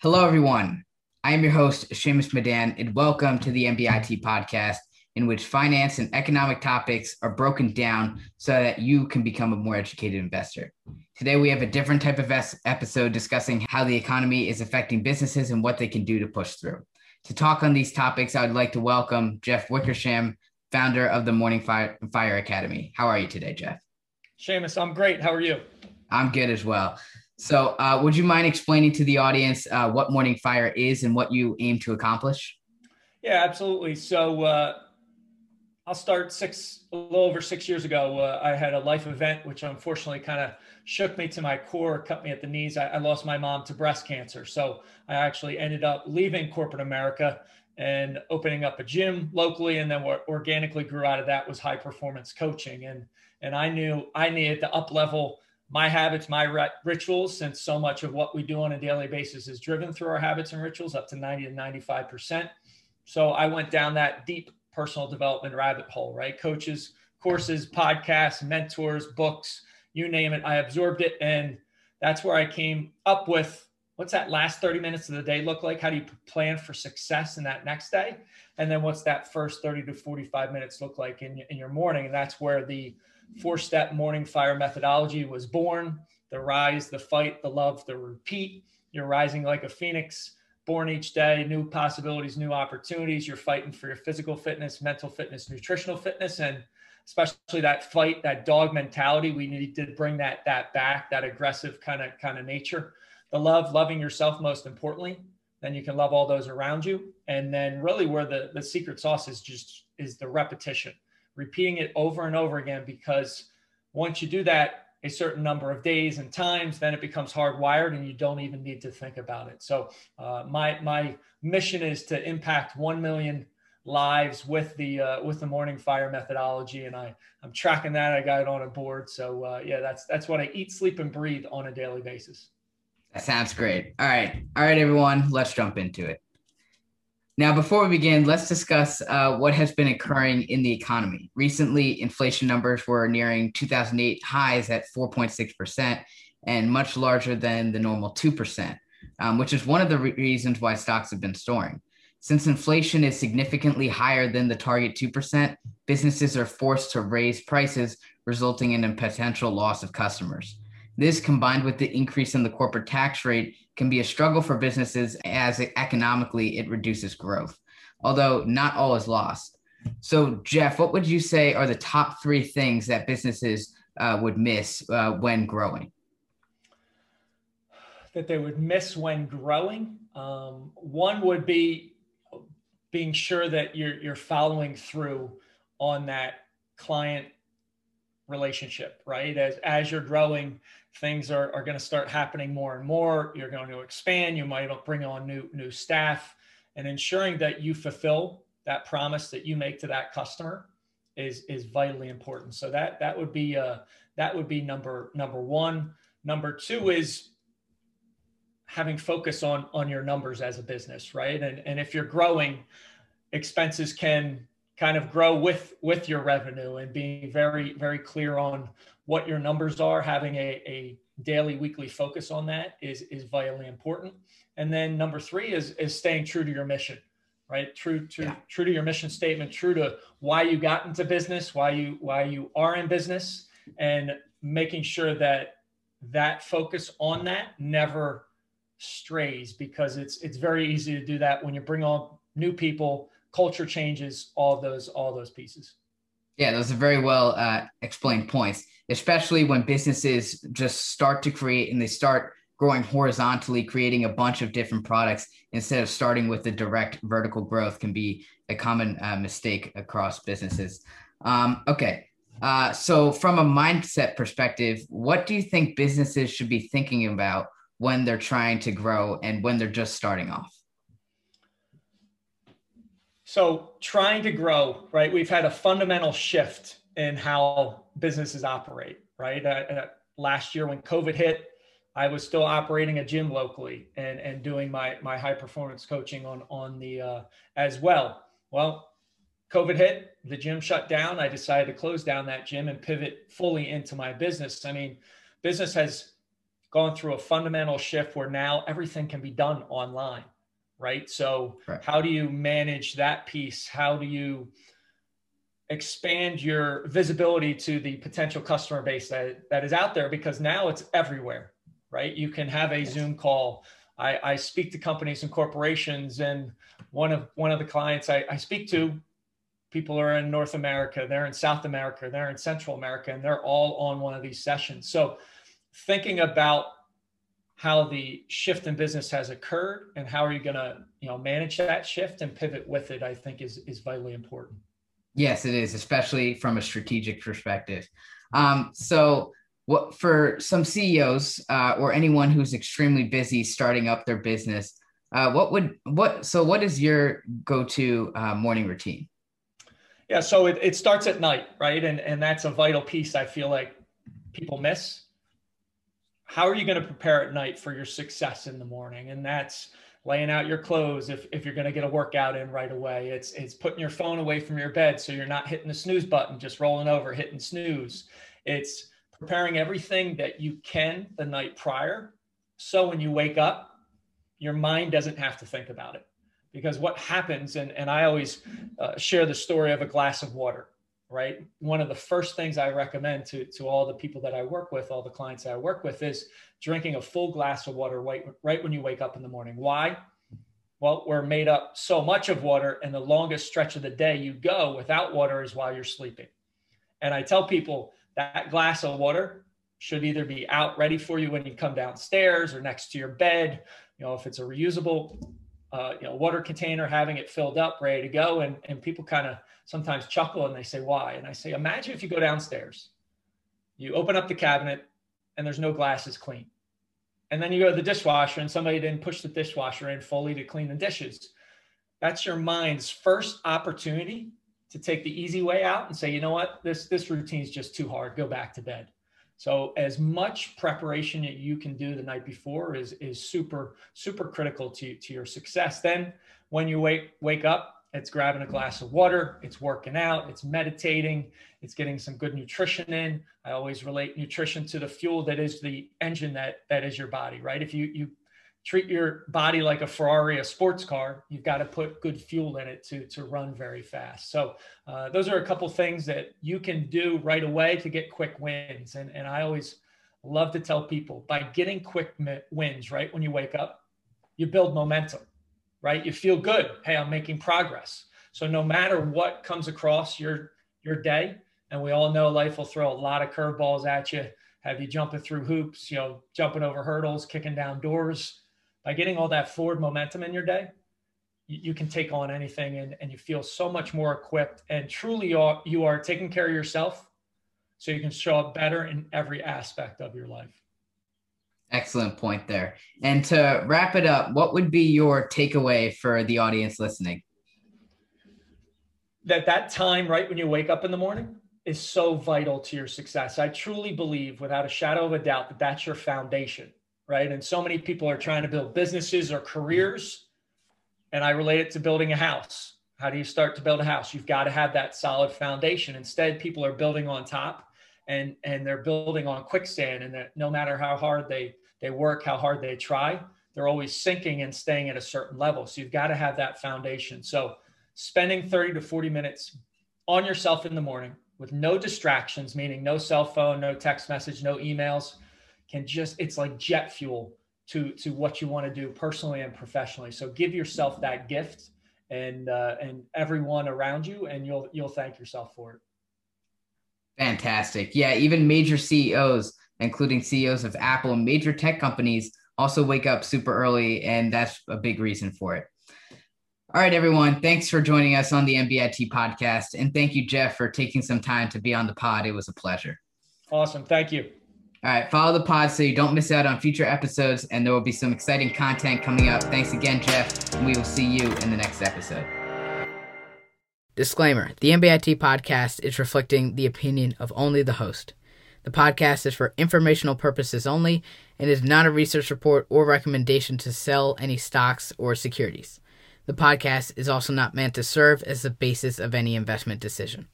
Hello, everyone. I am your host, Shamus Madan, and welcome to the MBIT podcast, in which finance and economic topics are broken down so that you can become a more educated investor. Today, we have a different type of episode discussing how the economy is affecting businesses and what they can do to push through. To talk on these topics, I would like to welcome Jeff Wickersham, founder of the Morning Fire, Fire Academy. How are you today, Jeff? Shamus, I'm great. How are you? I'm good as well. So, uh, would you mind explaining to the audience uh, what Morning Fire is and what you aim to accomplish? Yeah, absolutely. So, uh, I'll start six, a little over six years ago. Uh, I had a life event, which unfortunately kind of shook me to my core, cut me at the knees. I, I, lost my mom to breast cancer. So, I actually ended up leaving corporate America and opening up a gym locally. And then what organically grew out of that was high performance coaching. And, and I knew I needed to up level my habits, my rituals, since so much of what we do on a daily basis is driven through our habits and rituals, up to 90 to 95%. So I went down that deep personal development rabbit hole, right? Coaches, courses, podcasts, mentors, books, you name it. I absorbed it. And that's where I came up with what's that last 30 minutes of the day look like? How do you plan for success in that next day? And then what's that first 30 to 45 minutes look like in, in your morning? And that's where the four step morning fire methodology was born the rise, the fight, the love, the repeat. You're rising like a phoenix, born each day, new possibilities, new opportunities. You're fighting for your physical fitness, mental fitness, nutritional fitness, and especially that fight, that dog mentality. We need to bring that that back, that aggressive kind of kind of nature. The love, loving yourself most importantly. Then you can love all those around you. And then really where the, the secret sauce is just is the repetition repeating it over and over again because once you do that a certain number of days and times, then it becomes hardwired and you don't even need to think about it. So uh, my my mission is to impact one million lives with the uh, with the morning fire methodology, and I I'm tracking that. I got it on a board. So uh, yeah, that's that's what I eat, sleep, and breathe on a daily basis. That sounds great. All right, all right, everyone, let's jump into it. Now, before we begin, let's discuss uh, what has been occurring in the economy. Recently, inflation numbers were nearing 2008 highs at 4.6% and much larger than the normal 2%, um, which is one of the re- reasons why stocks have been soaring. Since inflation is significantly higher than the target 2%, businesses are forced to raise prices, resulting in a potential loss of customers. This, combined with the increase in the corporate tax rate, can be a struggle for businesses as it, economically it reduces growth, although not all is lost. So, Jeff, what would you say are the top three things that businesses uh, would miss uh, when growing? That they would miss when growing. Um, one would be being sure that you're you're following through on that client relationship, right? As as you're growing, things are, are going to start happening more and more. You're going to expand. You might bring on new new staff, and ensuring that you fulfill that promise that you make to that customer is is vitally important. So that that would be uh, that would be number number one. Number two is having focus on on your numbers as a business, right? And and if you're growing, expenses can kind of grow with with your revenue and being very very clear on what your numbers are. Having a, a daily weekly focus on that is is vitally important. And then number three is is staying true to your mission right? True to yeah. true to your mission statement true to why you got into business why you why you are in business and making sure that that focus on that never strays because it's it's very easy to do that when you bring on new people culture changes, all those all those pieces. Yeah, those are very well uh, explained points, especially when businesses just start to create and they start growing horizontally, creating a bunch of different products instead of starting with the direct vertical growth can be a common uh, mistake across businesses. Um, okay. Uh, so, from a mindset perspective, what do you think businesses should be thinking about when they're trying to grow and when they're just starting off? So trying to grow, right? We've had a fundamental shift in how businesses operate, right? Uh, uh, last year when COVID hit, I was still operating a gym locally and, and doing my, my high performance coaching on, on the, uh, as well. Well, COVID hit, the gym shut down. I decided to close down that gym and pivot fully into my business. I mean, business has gone through a fundamental shift where now everything can be done online, right? So, right. how do you manage that piece? How do you expand your visibility to the potential customer base that, that is out there? Because now it's everywhere, right? You can have a yes. Zoom call. I, I speak to companies and corporations, and one of one of the clients I, I speak to people are in North America, they're in South America, they're in Central America, and they're all on one of these sessions. So thinking about how the shift in business has occurred and how are you going to you know manage that shift and pivot with it i think is is vitally important. Yes it is especially from a strategic perspective. Um, so what for some ceos uh, or anyone who's extremely busy starting up their business uh, what would what so what is your go-to uh, morning routine? Yeah so it, it starts at night right? And and that's a vital piece i feel like people miss how are you going to prepare at night for your success in the morning? And that's laying out your clothes if, if you're going to get a workout in right away. It's it's putting your phone away from your bed so you're not hitting the snooze button just rolling over hitting snooze. It's preparing everything that you can the night prior so when you wake up your mind doesn't have to think about it. Because what happens and, and i always uh, share the story of a glass of water right? One of the first things I recommend to, to all the people that I work with, all the clients that I work with, is drinking a full glass of water right, right when you wake up in the morning. Why? Well, we're made up so much of water, and the longest stretch of the day you go without water is while you're sleeping. And I tell people that glass of water should either be out ready for you when you come downstairs or next to your bed. You know, if it's a reusable uh, you know, water container, having it filled up, ready to go. And, and people kind of sometimes chuckle and they say, why? And I say, imagine if you go downstairs, you open up the cabinet and there's no glasses clean. And then you go to the dishwasher and somebody didn't push the dishwasher in fully to clean the dishes. That's your mind's first opportunity to take the easy way out and say, you know what, this this routine is just too hard. Go back to bed. So as much preparation that you can do the night before is is super super critical to to your success. Then when you wake wake up, it's grabbing a glass of water, it's working out, it's meditating, it's getting some good nutrition in. I always relate nutrition to the fuel that is the engine that that is your body, right? If you you treat your body like a Ferrari, a sports car, you've got to put good fuel in it to, to run very fast. So uh, those are a couple things that you can do right away to get quick wins. And, and I always love to tell people by getting quick wins, right? When you wake up, you build momentum, right? You feel good. Hey, I'm making progress. So no matter what comes across your, your day, and we all know life will throw a lot of curveballs at you, have you jumping through hoops, you know, jumping over hurdles, kicking down doors, by getting all that forward momentum in your day, you, you can take on anything and, and you feel so much more equipped and truly you are, you are taking care of yourself so you can show up better in every aspect of your life. Excellent point there. And to wrap it up, what would be your takeaway for the audience listening? That that time right when you wake up in the morning is so vital to your success. I truly believe without a shadow of a doubt that that's your foundation right? And so many people are trying to build businesses or careers. And I relate it to building a house. How do you start to build a house? You've got to have that solid foundation. Instead, people are building on top and and they're building on quicksand and that no matter how hard they they work, how hard they try, they're always sinking and staying at a certain level. So you've got to have that foundation. So spending 30 to 40 minutes on yourself in the morning with no distractions, meaning no cell phone, no text message, no emails, can just it's like jet fuel to to what you want to do personally and professionally. So give yourself that gift and uh, and everyone around you, and you'll you'll thank yourself for it. Fantastic. Yeah, even major CEOs, including CEOs of Apple and major tech companies, also wake up super early, and that's a big reason for it. All right, everyone. Thanks for joining us on the MBIT podcast. And thank you, Jeff, for taking some time to be on the pod. It was a pleasure. Awesome. Thank you. All right, follow the pod so you don't miss out on future episodes, and there will be some exciting content coming up. Thanks again, Jeff, and we will see you in the next episode. Disclaimer The MBIT podcast is reflecting the opinion of only the host. The podcast is for informational purposes only and is not a research report or recommendation to sell any stocks or securities. The podcast is also not meant to serve as the basis of any investment decision.